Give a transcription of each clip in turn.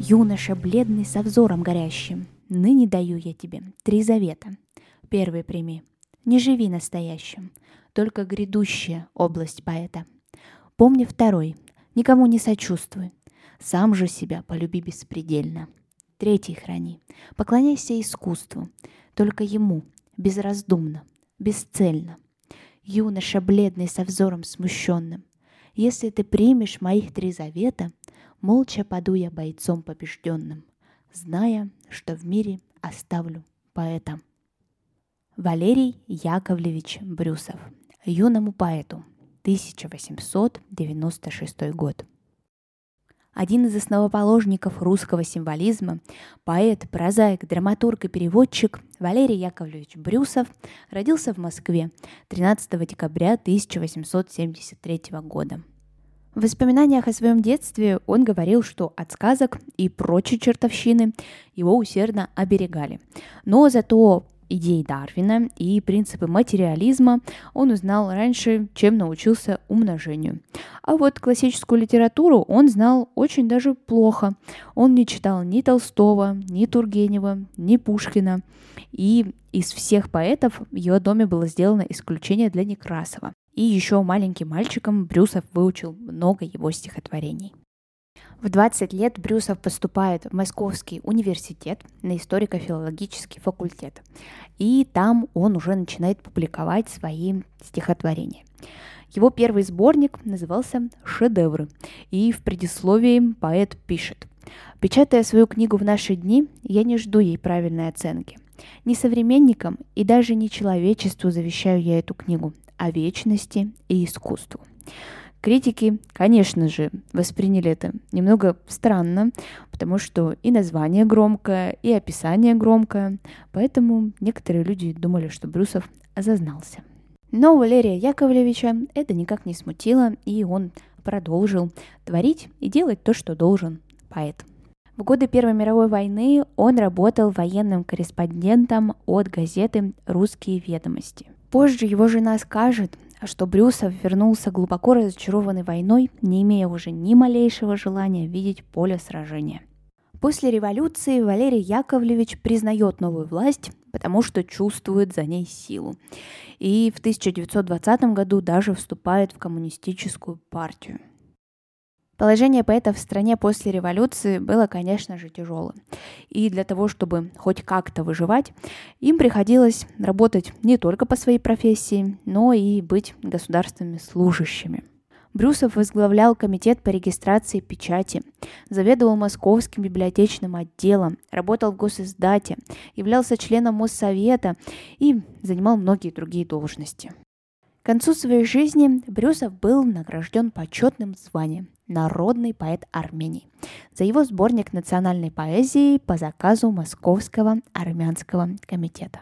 Юноша бледный со взором горящим, ныне даю я тебе три завета. Первый прими, не живи настоящим, только грядущая область поэта. Помни второй, никому не сочувствуй, сам же себя полюби беспредельно. Третий храни, поклоняйся искусству, только ему, безраздумно, бесцельно. Юноша бледный со взором смущенным, если ты примешь моих три завета, молча паду я бойцом побежденным, зная, что в мире оставлю поэта. Валерий Яковлевич Брюсов, юному поэту, 1896 год один из основоположников русского символизма, поэт, прозаик, драматург и переводчик Валерий Яковлевич Брюсов родился в Москве 13 декабря 1873 года. В воспоминаниях о своем детстве он говорил, что от сказок и прочей чертовщины его усердно оберегали. Но зато идей Дарвина и принципы материализма он узнал раньше, чем научился умножению. А вот классическую литературу он знал очень даже плохо. Он не читал ни Толстого, ни Тургенева, ни Пушкина. И из всех поэтов в его доме было сделано исключение для Некрасова. И еще маленьким мальчиком Брюсов выучил много его стихотворений. В 20 лет Брюсов поступает в Московский университет на историко-филологический факультет. И там он уже начинает публиковать свои стихотворения. Его первый сборник назывался «Шедевры», и в предисловии поэт пишет «Печатая свою книгу в наши дни, я не жду ей правильной оценки. Ни современникам и даже не человечеству завещаю я эту книгу, а вечности и искусству». Критики, конечно же, восприняли это немного странно, потому что и название громкое, и описание громкое, поэтому некоторые люди думали, что Брюсов зазнался. Но Валерия Яковлевича это никак не смутило, и он продолжил творить и делать то, что должен поэт. В годы Первой мировой войны он работал военным корреспондентом от газеты «Русские ведомости». Позже его жена скажет, что Брюсов вернулся глубоко разочарованный войной, не имея уже ни малейшего желания видеть поле сражения. После революции Валерий Яковлевич признает новую власть, потому что чувствует за ней силу. И в 1920 году даже вступает в коммунистическую партию. Положение поэта в стране после революции было, конечно же, тяжелым. И для того, чтобы хоть как-то выживать, им приходилось работать не только по своей профессии, но и быть государственными служащими. Брюсов возглавлял комитет по регистрации печати, заведовал московским библиотечным отделом, работал в госиздате, являлся членом Моссовета и занимал многие другие должности. Концу своей жизни Брюсов был награжден почетным званием народный поэт Армении, за его сборник национальной поэзии по заказу Московского армянского комитета.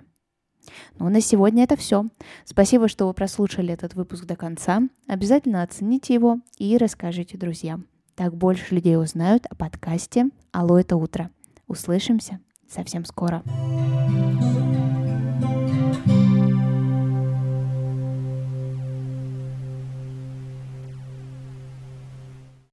Ну, на сегодня это все. Спасибо, что вы прослушали этот выпуск до конца. Обязательно оцените его и расскажите друзьям. Так больше людей узнают о подкасте «Алло, это утро». Услышимся совсем скоро.